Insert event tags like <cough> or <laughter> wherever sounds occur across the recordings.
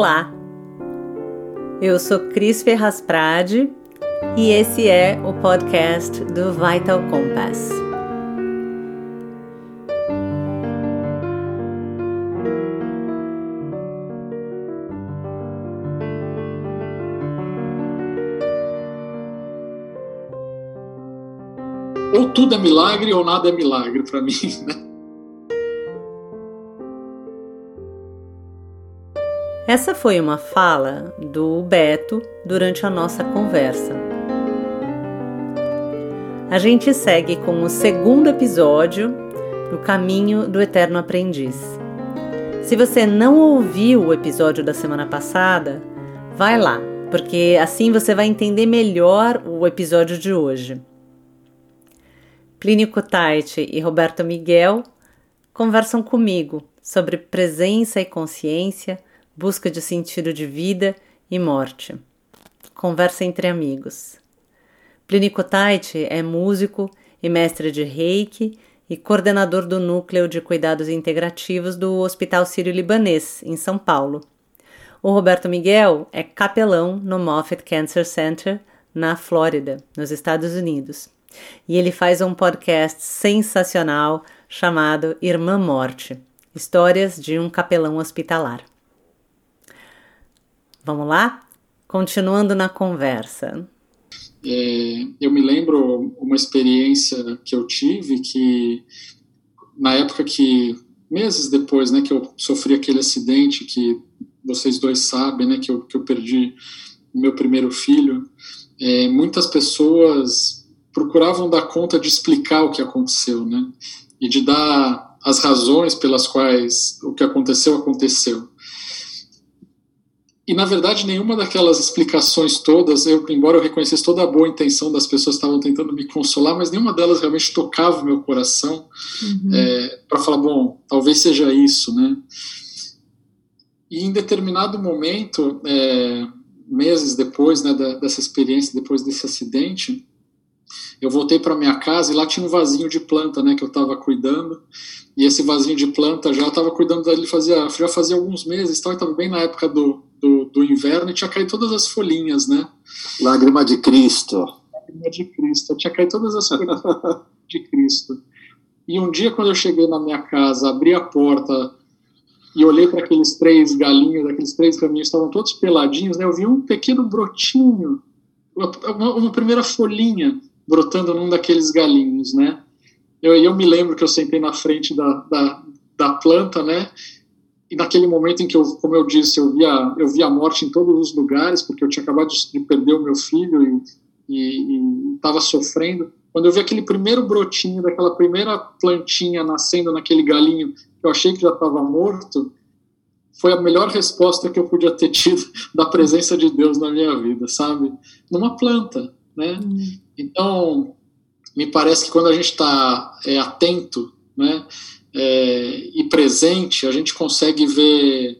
Olá, eu sou Cris Ferraz Prade e esse é o podcast do Vital Compass. Ou tudo é milagre ou nada é milagre para mim, né? Essa foi uma fala do Beto durante a nossa conversa. A gente segue com o segundo episódio do Caminho do Eterno Aprendiz. Se você não ouviu o episódio da semana passada, vai lá, porque assim você vai entender melhor o episódio de hoje. Plínio Kutaiti e Roberto Miguel conversam comigo sobre presença e consciência busca de sentido de vida e morte. Conversa entre amigos. Plínio Tait é músico e mestre de reiki e coordenador do Núcleo de Cuidados Integrativos do Hospital Sírio-Libanês, em São Paulo. O Roberto Miguel é capelão no Moffitt Cancer Center, na Flórida, nos Estados Unidos. E ele faz um podcast sensacional chamado Irmã Morte Histórias de um Capelão Hospitalar. Vamos lá? Continuando na conversa. É, eu me lembro uma experiência que eu tive que na época que meses depois, né, que eu sofri aquele acidente que vocês dois sabem, né, que eu, que eu perdi o meu primeiro filho, é, muitas pessoas procuravam dar conta de explicar o que aconteceu, né, e de dar as razões pelas quais o que aconteceu aconteceu. E, na verdade, nenhuma daquelas explicações todas, eu, embora eu reconhecesse toda a boa intenção das pessoas que estavam tentando me consolar, mas nenhuma delas realmente tocava o meu coração uhum. é, para falar, bom, talvez seja isso, né? E em determinado momento, é, meses depois né, da, dessa experiência, depois desse acidente, eu voltei para minha casa e lá tinha um vasinho de planta, né, que eu estava cuidando. E esse vasinho de planta já estava cuidando dele fazia já fazia alguns meses, estava bem na época do, do, do, inverno e tinha caído todas as folhinhas, né? Lágrima de Cristo. Lágrima de Cristo. Tinha caído todas as folhinhas de Cristo. E um dia quando eu cheguei na minha casa, abri a porta e olhei para aqueles três galinhos, aqueles três caminhos estavam todos peladinhos, né? Eu vi um pequeno brotinho, uma, uma primeira folhinha brotando num daqueles galinhos, né? Eu, eu me lembro que eu sentei na frente da, da, da planta, né? E naquele momento em que eu, como eu disse, eu via, eu via a morte em todos os lugares, porque eu tinha acabado de perder o meu filho e estava sofrendo. Quando eu vi aquele primeiro brotinho daquela primeira plantinha nascendo naquele galinho, que eu achei que já estava morto, foi a melhor resposta que eu podia ter <laughs> tido da presença de Deus na minha vida, sabe? Numa planta, né? Hum. Então, me parece que quando a gente está é, atento, né, é, e presente, a gente consegue ver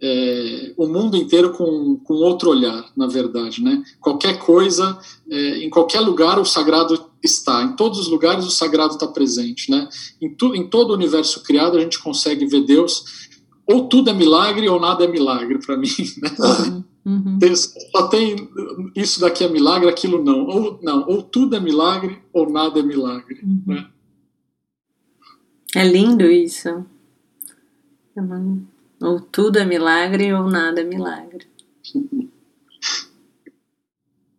é, o mundo inteiro com, com outro olhar, na verdade, né? Qualquer coisa, é, em qualquer lugar, o sagrado está. Em todos os lugares, o sagrado está presente, né? Em, tu, em todo o universo criado, a gente consegue ver Deus. Ou tudo é milagre ou nada é milagre para mim, <laughs> né? Uhum. Uhum. Tem, só tem isso daqui é milagre, aquilo não. Ou não, ou tudo é milagre ou nada é milagre. Uhum. Né? É lindo isso. Ou tudo é milagre ou nada é milagre.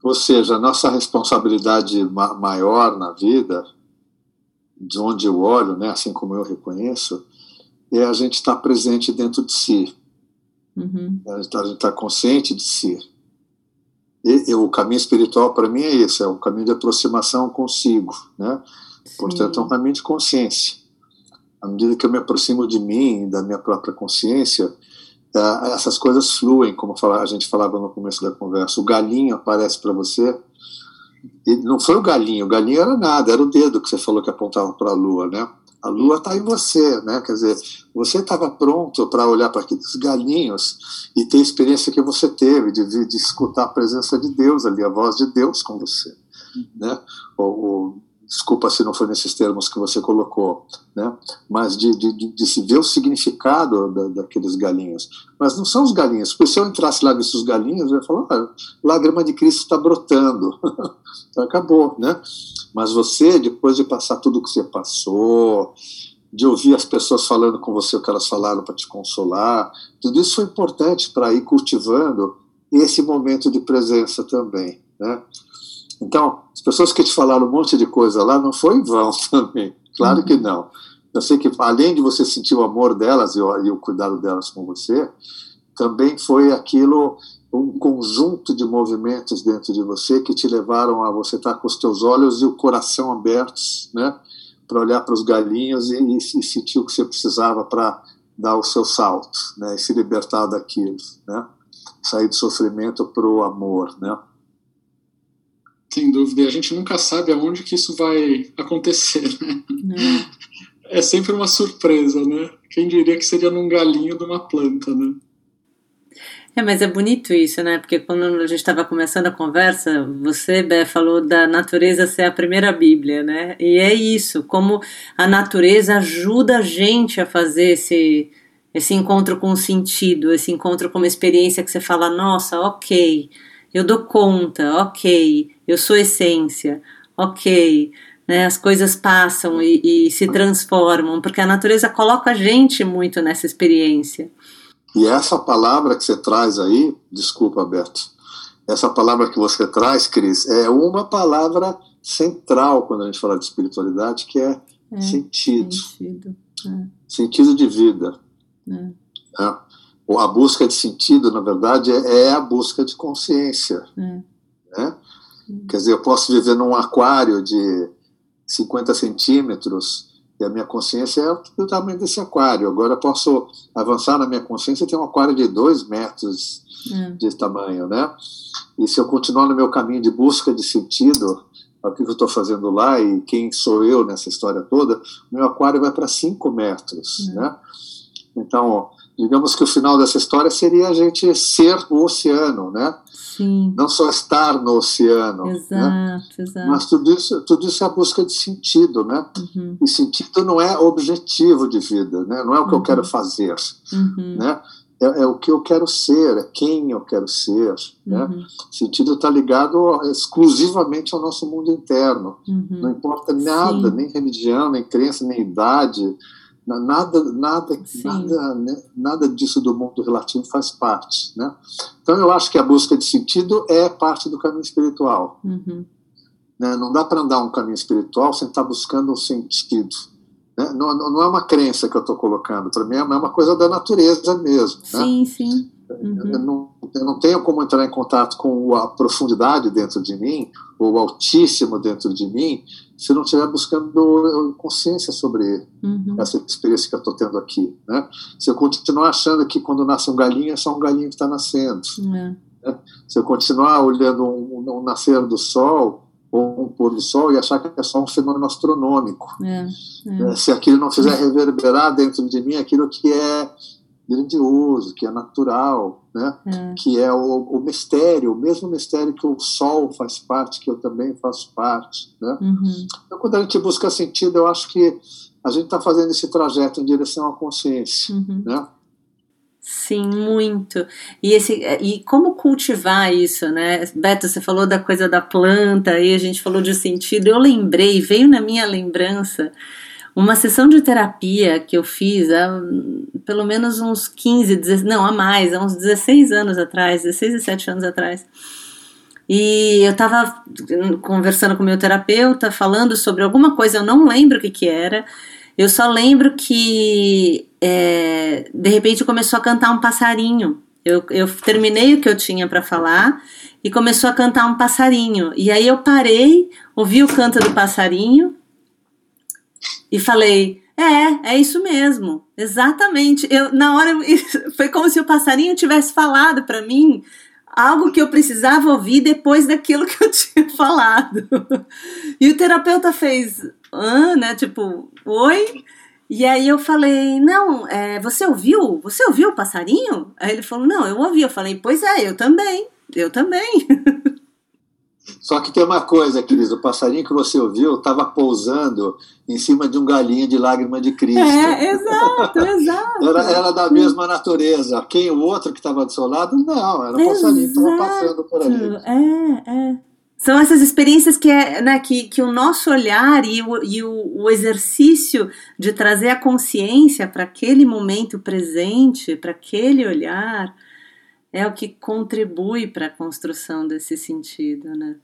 Ou seja, a nossa responsabilidade ma maior na vida, de onde eu olho, né, assim como eu reconheço, é a gente estar presente dentro de si Uhum. A gente está tá consciente de si. E, e o caminho espiritual, para mim, é esse: é um caminho de aproximação consigo. Né? Portanto, é um caminho de consciência. À medida que eu me aproximo de mim, da minha própria consciência, é, essas coisas fluem, como a gente falava no começo da conversa. O galinho aparece para você. E não foi o galinho, o galinho era nada, era o dedo que você falou que apontava para a lua, né? A lua está em você, né? Quer dizer, você estava pronto para olhar para aqueles galinhos e ter a experiência que você teve de, de, escutar a presença de Deus ali, a voz de Deus com você, né? Ou desculpa se não foi nesses termos que você colocou, né? mas de, de, de se ver o significado da, daqueles galinhos. Mas não são os galinhos, porque se eu entrasse lá e visse os galinhos, eu ia falar, ah, lágrima de Cristo está brotando. <laughs> então acabou, né? Mas você, depois de passar tudo o que você passou, de ouvir as pessoas falando com você o que elas falaram para te consolar, tudo isso foi importante para ir cultivando esse momento de presença também, né? Então, as pessoas que te falaram um monte de coisa lá não foi em vão <laughs> também, claro uhum. que não. Eu sei que além de você sentir o amor delas e o, e o cuidado delas com você, também foi aquilo um conjunto de movimentos dentro de você que te levaram a você estar com os teus olhos e o coração abertos, né, para olhar para os galinhos e, e, e, sentir o que você precisava para dar o seu salto, né, e se libertar daquilo, né, sair do sofrimento para o amor, né. Sem dúvida, e a gente nunca sabe aonde que isso vai acontecer, né? É. é sempre uma surpresa, né? Quem diria que seria num galinho de uma planta, né? É, mas é bonito isso, né? Porque quando a gente estava começando a conversa, você, Bé, falou da natureza ser a primeira Bíblia, né? E é isso, como a natureza ajuda a gente a fazer esse, esse encontro com sentido, esse encontro com uma experiência que você fala, nossa, ok, eu dou conta, ok, eu sou essência, ok. Né, as coisas passam e, e se transformam, porque a natureza coloca a gente muito nessa experiência. E essa palavra que você traz aí, desculpa, Beto, essa palavra que você traz, Cris, é uma palavra central quando a gente fala de espiritualidade, que é, é sentido. Sentido, é. sentido de vida. É. A busca de sentido, na verdade, é, é a busca de consciência. É. Né? Quer dizer, eu posso viver num aquário de 50 centímetros e a minha consciência é o tamanho desse aquário. Agora eu posso avançar na minha consciência e ter um aquário de dois metros hum. de tamanho, né? E se eu continuar no meu caminho de busca de sentido, o que eu estou fazendo lá e quem sou eu nessa história toda, meu aquário vai para cinco metros, hum. né? Então, digamos que o final dessa história seria a gente ser o oceano, né? Sim. Não só estar no oceano. Exato, né? exato. Mas tudo isso, tudo isso é a busca de sentido, né? Uhum. E sentido não é objetivo de vida, né? Não é o que uhum. eu quero fazer, uhum. né? É, é, o que eu quero ser, é quem eu quero ser, né? Uhum. Sentido está ligado exclusivamente ao nosso mundo interno. Uhum. Não importa nada, Sim. nem religião, nem crença, nem idade, Nada, nada, nada, né, nada disso do mundo relativo faz parte, né? Então eu acho que a busca de sentido é parte do caminho espiritual. Uhum. Né? Não dá para andar um caminho espiritual sem estar buscando um sentido. Né? Não, não é uma crença que eu estou colocando, para mim é uma coisa da natureza mesmo. Né? Sim, sim. Uhum. Eu, não, eu não tenho como entrar em contato com a profundidade dentro de mim, ou o altíssimo dentro de mim, se não estiver buscando consciência sobre uhum. essa experiência que eu estou tendo aqui. Né? Se eu continuar achando que quando nasce um galinho é só um galinho que está nascendo. Uhum. Né? Se eu continuar olhando um, um, nascer do sol ou um pôr do sol e achar que é só um fenômeno astronômico. É, é. Se aquilo não fizer reverberar dentro de mim aquilo que é grandioso, que é natural, né? É. que é o, o, mistério, o mesmo mistério que o sol faz parte, que eu também faço parte. Né? Uhum. Então, quando a gente busca sentido, eu acho que a gente está fazendo esse trajeto em direção à consciência. Uhum. Né? Sim, muito. E, esse, e como cultivar isso, né? Beto, você falou da coisa da planta, aí a gente falou de sentido. Eu lembrei, veio na minha lembrança uma sessão de terapia que eu fiz há pelo menos uns 15, 16, não, há mais, há uns 16 anos atrás, 16, 17 anos atrás. E eu estava conversando com o meu terapeuta, falando sobre alguma coisa, eu não lembro o que, que era. Eu só lembro que é, de repente começou a cantar um passarinho. Eu, eu terminei o que eu tinha para falar e começou a cantar um passarinho. E aí eu parei, ouvi o canto do passarinho e falei: é, é isso mesmo, exatamente. Eu na hora <laughs> foi como se o passarinho tivesse falado para mim algo que eu precisava ouvir depois daquilo que eu <laughs> tinha falado. E o terapeuta fez, ah, né? Tipo, oi. E aí eu falei, não, é, você ouviu? Você ouviu o passarinho? Aí ele falou, não, eu ouvi. Eu falei, pois é, eu também, eu também. <laughs> Só que tem uma coisa, querido, o passarinho que você ouviu estava pousando em cima de um galinho de lágrima de Cristo. É, exato, <laughs> exato. Era, era da mesma natureza. Quem o outro que estava do seu lado, não, era um passarinho que estava passando por ali. É, é. São essas experiências que, é, né, que, que o nosso olhar e, o, e o, o exercício de trazer a consciência para aquele momento presente, para aquele olhar, é o que contribui para a construção desse sentido, né?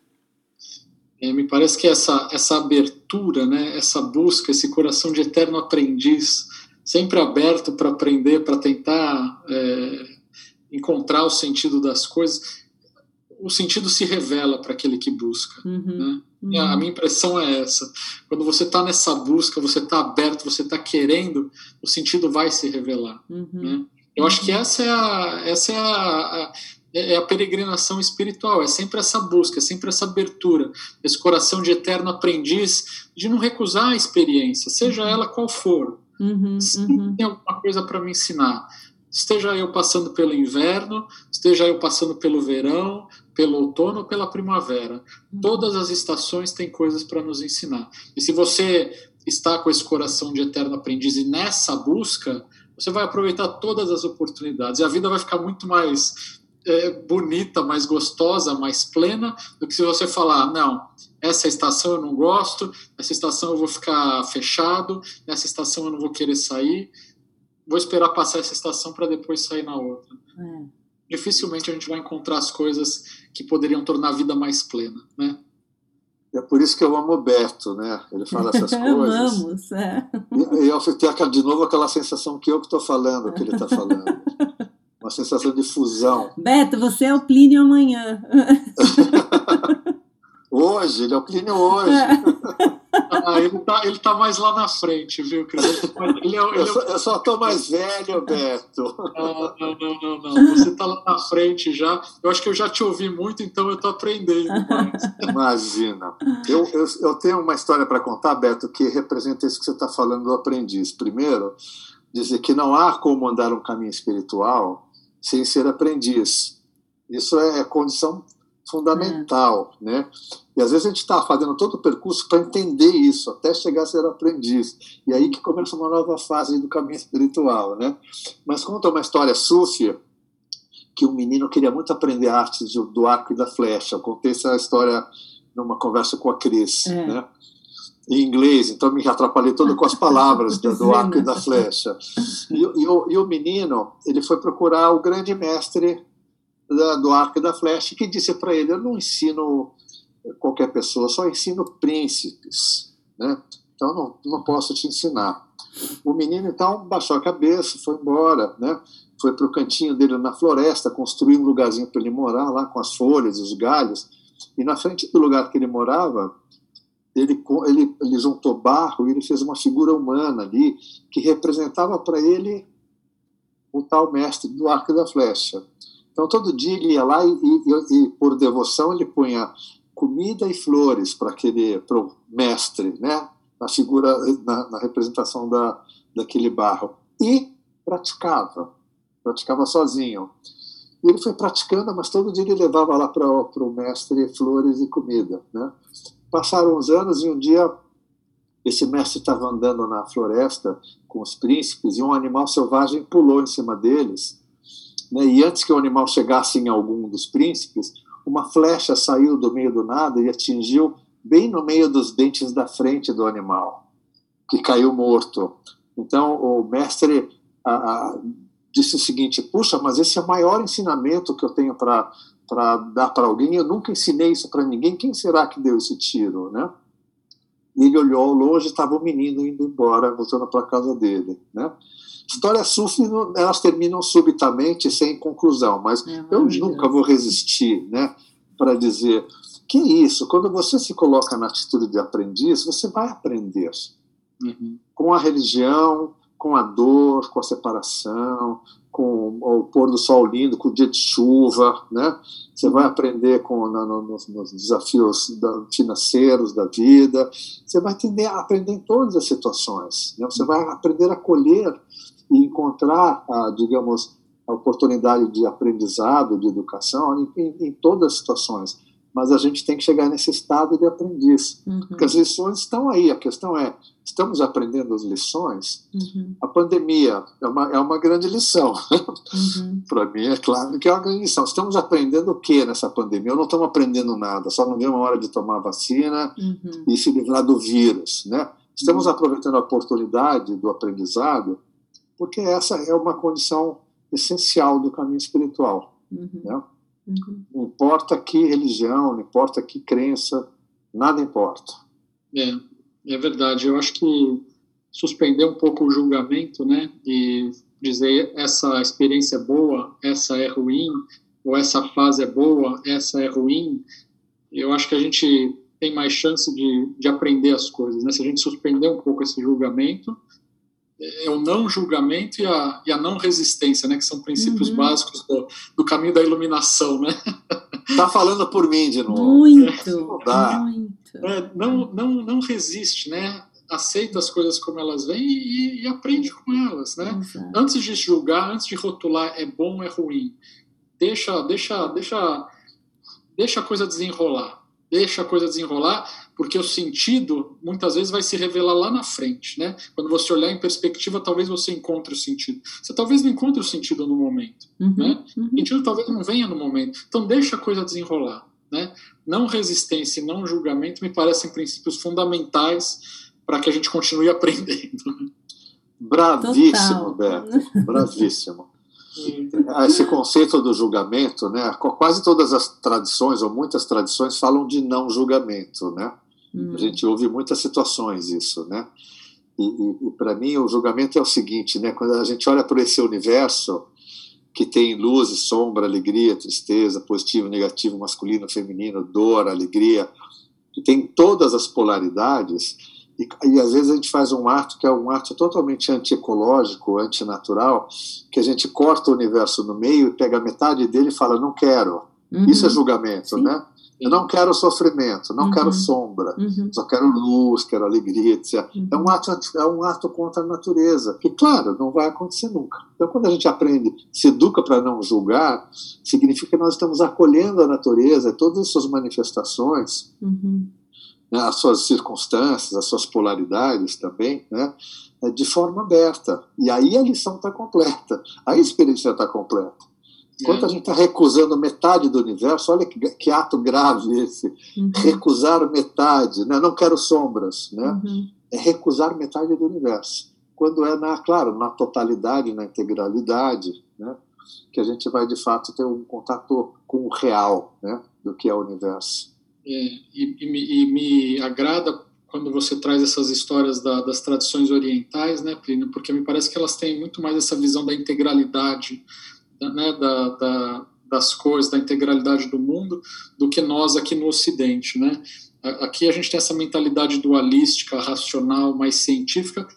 É, me parece que essa, essa abertura, né, essa busca, esse coração de eterno aprendiz, sempre aberto para aprender, para tentar é, encontrar o sentido das coisas, o sentido se revela para aquele que busca. Uhum, né? uhum. A minha impressão é essa. Quando você está nessa busca, você está aberto, você está querendo, o sentido vai se revelar. Uhum. Né? Eu acho que essa é a, essa é a, a, é a peregrinação espiritual, é sempre essa busca, é sempre essa abertura, esse coração de eterno aprendiz, de não recusar a experiência, seja ela qual for. Uhum, Sempre uhum. tem alguma coisa para me ensinar. Esteja eu passando pelo inverno, esteja eu passando pelo verão, pelo outono ou pela primavera. Uhum. Todas as estações têm coisas para nos ensinar. E se você está com esse coração de eterno aprendiz e nessa busca, você vai aproveitar todas as oportunidades e a vida vai ficar muito mais é, bonita, mais gostosa, mais plena do que se você falar, não, essa estação eu não gosto, essa estação eu vou ficar fechado, nessa estação eu não vou querer sair, vou esperar passar essa estação para depois sair na outra. É. Dificilmente a gente vai encontrar as coisas que poderiam tornar a vida mais plena, né? É por isso que eu amo o Beto, né? Ele fala essas <laughs> coisas. Amamos, é. E, e eu tenho de novo aquela sensação que eu que estou falando, que ele está falando. <laughs> Uma sensação de fusão. Beto, você é o Plínio amanhã. <laughs> hoje, ele é o Plínio hoje. Ah, ele tá, ele tá mais lá na frente, viu, Cris? Ele é, ele eu, só, eu só tô mais <laughs> velho, Beto. Não, não, não, não, não. Você tá lá na frente já. Eu acho que eu já te ouvi muito, então eu tô aprendendo mais. <laughs> Imagina. Eu, eu, eu tenho uma história para contar, Beto, que representa isso que você está falando do aprendiz. Primeiro, dizer que não há como andar um caminho espiritual sem ser aprendiz. Isso é, é condição fundamental, é. né? E às vezes a gente está fazendo todo o percurso para entender isso, até chegar a ser aprendiz. E aí que começa uma nova fase do caminho espiritual, né? Mas conta uma história súfia que um menino queria muito aprender artes do arco e da flecha. Eu contei essa história numa conversa com a Cris, é. né? Em inglês, então me atrapalhei todo com as palavras do, do arco e da flecha. E, e, o, e o menino, ele foi procurar o grande mestre da, do arco e da flecha, que disse para ele: Eu não ensino qualquer pessoa, só ensino príncipes, né? Então não, não posso te ensinar. O menino então baixou a cabeça, foi embora, né? Foi para o cantinho dele na floresta, construiu um lugarzinho para ele morar lá com as folhas, os galhos. E na frente do lugar que ele morava, ele, ele, ele juntou barro e ele fez uma figura humana ali que representava para ele o tal mestre do arco e da flecha. Então todo dia ele ia lá e, e, e por devoção ele punha comida e flores para aquele mestre, né? Na figura, na, na, representação da, daquele barro e praticava, praticava sozinho. E ele foi praticando, mas todo dia ele levava lá para o mestre flores e comida, né? Passaram uns anos e um dia esse mestre estava andando na floresta com os príncipes e um animal selvagem pulou em cima deles. Né? E antes que o animal chegasse em algum dos príncipes, uma flecha saiu do meio do nada e atingiu bem no meio dos dentes da frente do animal, que caiu morto. Então o mestre a, a, disse o seguinte: Puxa, mas esse é o maior ensinamento que eu tenho para dar para alguém. Eu nunca ensinei isso para ninguém. Quem será que deu esse tiro, né? E ele olhou ao longe, estava o menino indo embora, voltando para a casa dele, né? Histórias sufi, elas terminam subitamente, sem conclusão, mas é, eu nunca vou resistir, né? Para dizer que é isso, quando você se coloca na atitude de aprendiz, você vai aprender. Uhum. Com a religião, com a dor, com a separação, com o pôr do sol lindo, com o dia de chuva, né? Você vai aprender com no, nos, nos, desafios da, financeiros da vida. Você vai aprender, aprender em todas as situações. Né? Você vai aprender a colher e encontrar, a, digamos, a oportunidade de aprendizado, de educação em, em, todas as situações. mas a gente tem que chegar nesse estado de aprendiz. Uhum. Porque as lições estão aí. A questão é: estamos aprendendo as lições? Uhum. A pandemia é uma, é uma grande lição. Uhum. <laughs> Para mim, é claro que é uma grande lição. Estamos aprendendo o que nessa pandemia? Eu não estamos aprendendo nada, só não deu uma hora de tomar vacina uhum. e se livrar do vírus. Né? Estamos uhum. aproveitando a oportunidade do aprendizado, porque essa é uma condição essencial do caminho espiritual. Uhum. Né? Uhum. Não importa que religião, não importa que crença, nada importa. É, é verdade. Eu acho que suspender um pouco o julgamento, né, e dizer essa experiência é boa, essa é ruim, ou essa fase é boa, essa é ruim, eu acho que a gente tem mais chance de, de aprender as coisas, né? Se a gente suspender um pouco esse julgamento, é o não julgamento e a, e a não resistência, né? Que são princípios uhum. básicos do, do, caminho da iluminação, né? <laughs> Tá falando por mim de novo. Muito, é, muito. É, não, não, não resiste, né? Aceita as coisas como elas vêm e, e aprende com elas, né? Exato. Antes de julgar, antes de rotular é bom ou é ruim, deixa, deixa, deixa, deixa a coisa desenrolar. Deixa a coisa desenrolar porque o sentido muitas vezes vai se revelar lá na frente, né? Quando você olhar em perspectiva, talvez você encontre o sentido. Você talvez não encontre o sentido no momento, uhum, né? Uhum. O sentido talvez não venha no momento. Então deixa a coisa desenrolar, né? Não resistência e não julgamento me parecem princípios fundamentais para que a gente continue <laughs> aprendendo. Bravíssimo, Total. Beto. Bravíssimo. <laughs> Esse conceito do julgamento, né? Quase todas as tradições, ou muitas tradições, falam de não julgamento, né? Hum. A gente ouve muitas situações isso, né? E, e, e para mim o julgamento é o seguinte, né? Quando a gente olha para esse universo que tem luz e sombra, alegria, tristeza, positivo, negativo, masculino, feminino, dor, alegria, que tem todas as polaridades, e, e, às vezes a gente faz um ato que é um ato totalmente antiecológico, antinatural, que a gente corta o universo no meio e pega metade dele e fala, não quero. Uhum. Isso é julgamento, Sim. né? Eu não quero sofrimento, não uhum. quero sombra, uhum. só quero luz, quero alegria, etc. Uhum. É, um ato, é um ato contra a natureza, que, claro, não vai acontecer nunca. Então, quando a gente aprende, se educa para não julgar, significa que nós estamos acolhendo a natureza, todas as suas manifestações, uhum. Né, as suas circunstâncias, as suas polaridades também, né, de forma aberta. E aí a lição está completa, a experiência está completa. Enquanto é. a gente está recusando metade do universo, olha que, que ato grave esse. Uhum. Recusar metade, né? não quero sombras. Né? Uhum. É recusar metade do universo. Quando é, na, claro, na totalidade, na integralidade, né? que a gente vai de fato ter um contato com o real né? do que é o universo. E, e, me, e, me, agrada quando você traz essas histórias da, das tradições orientais, né, Plínio? Porque me parece que elas têm muito mais essa visão da integralidade né, da, da, das coisas, da integralidade do mundo, do que nós aqui no Ocidente, né? Aqui a gente tem essa mentalidade dualística, racional, mais científica,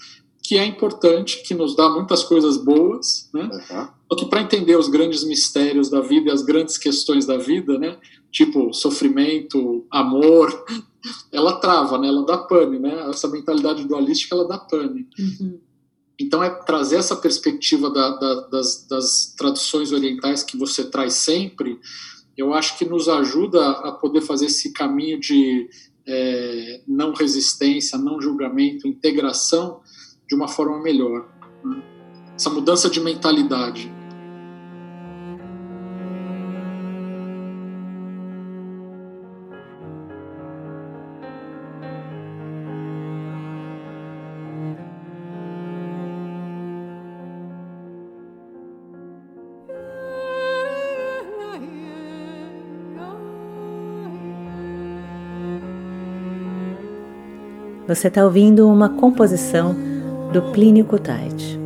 que é importante, que nos dá muitas coisas boas, né? Uhum. Só que para entender os grandes mistérios da vida e as grandes questões da vida, né? Tipo sofrimento, amor, <laughs> ela trava, né? Ela dá pane, né? Essa mentalidade dualística, ela dá pane. Uhum. Então, é trazer essa perspectiva da, da, das, das traduções orientais que você traz sempre, eu acho que nos ajuda a poder fazer esse caminho de é, não resistência, não julgamento, integração de uma forma melhor. Né? Essa mudança de mentalidade. Você está ouvindo uma composição do Plínio Kutaiti.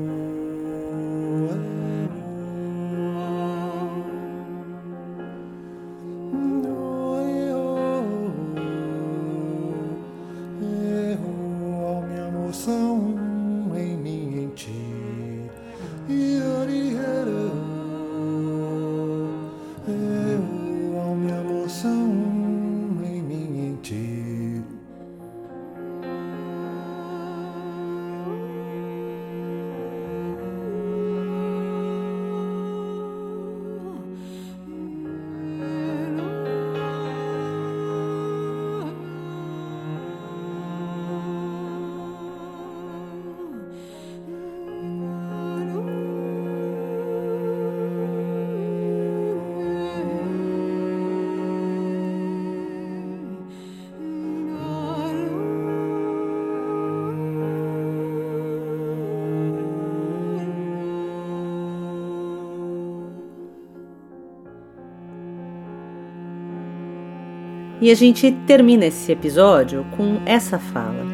E a gente termina esse episódio com essa fala: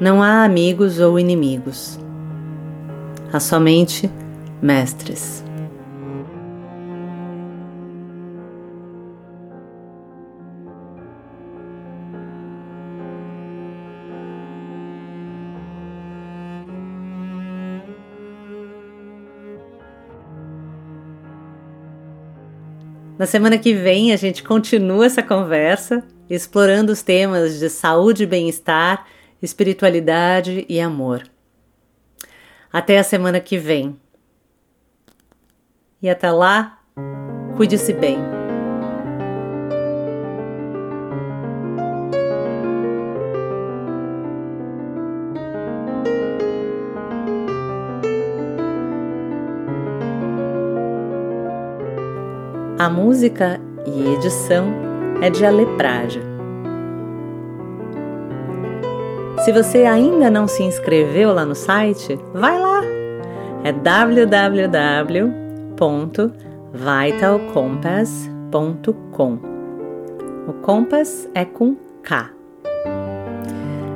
Não há amigos ou inimigos, há somente mestres. Na semana que vem a gente continua essa conversa, explorando os temas de saúde e bem-estar, espiritualidade e amor. Até a semana que vem. E até lá, cuide-se bem. A música e edição é de Alepraja. Se você ainda não se inscreveu lá no site, vai lá. É www.vitalcompass.com. O Compass é com K.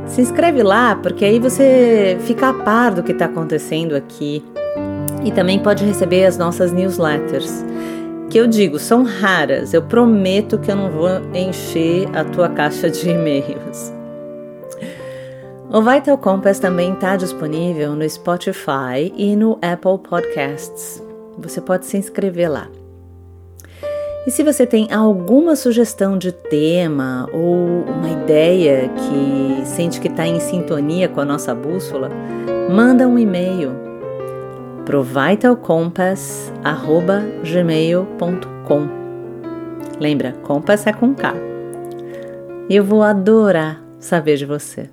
Se inscreve lá, porque aí você fica a par do que está acontecendo aqui e também pode receber as nossas newsletters que eu digo, são raras. Eu prometo que eu não vou encher a tua caixa de e-mails. O Vital Compass também está disponível no Spotify e no Apple Podcasts. Você pode se inscrever lá. E se você tem alguma sugestão de tema ou uma ideia que sente que está em sintonia com a nossa bússola, manda um e-mail pro vitalcompass@gmail.com. Lembra, compass é com K. Eu vou adorar saber de você.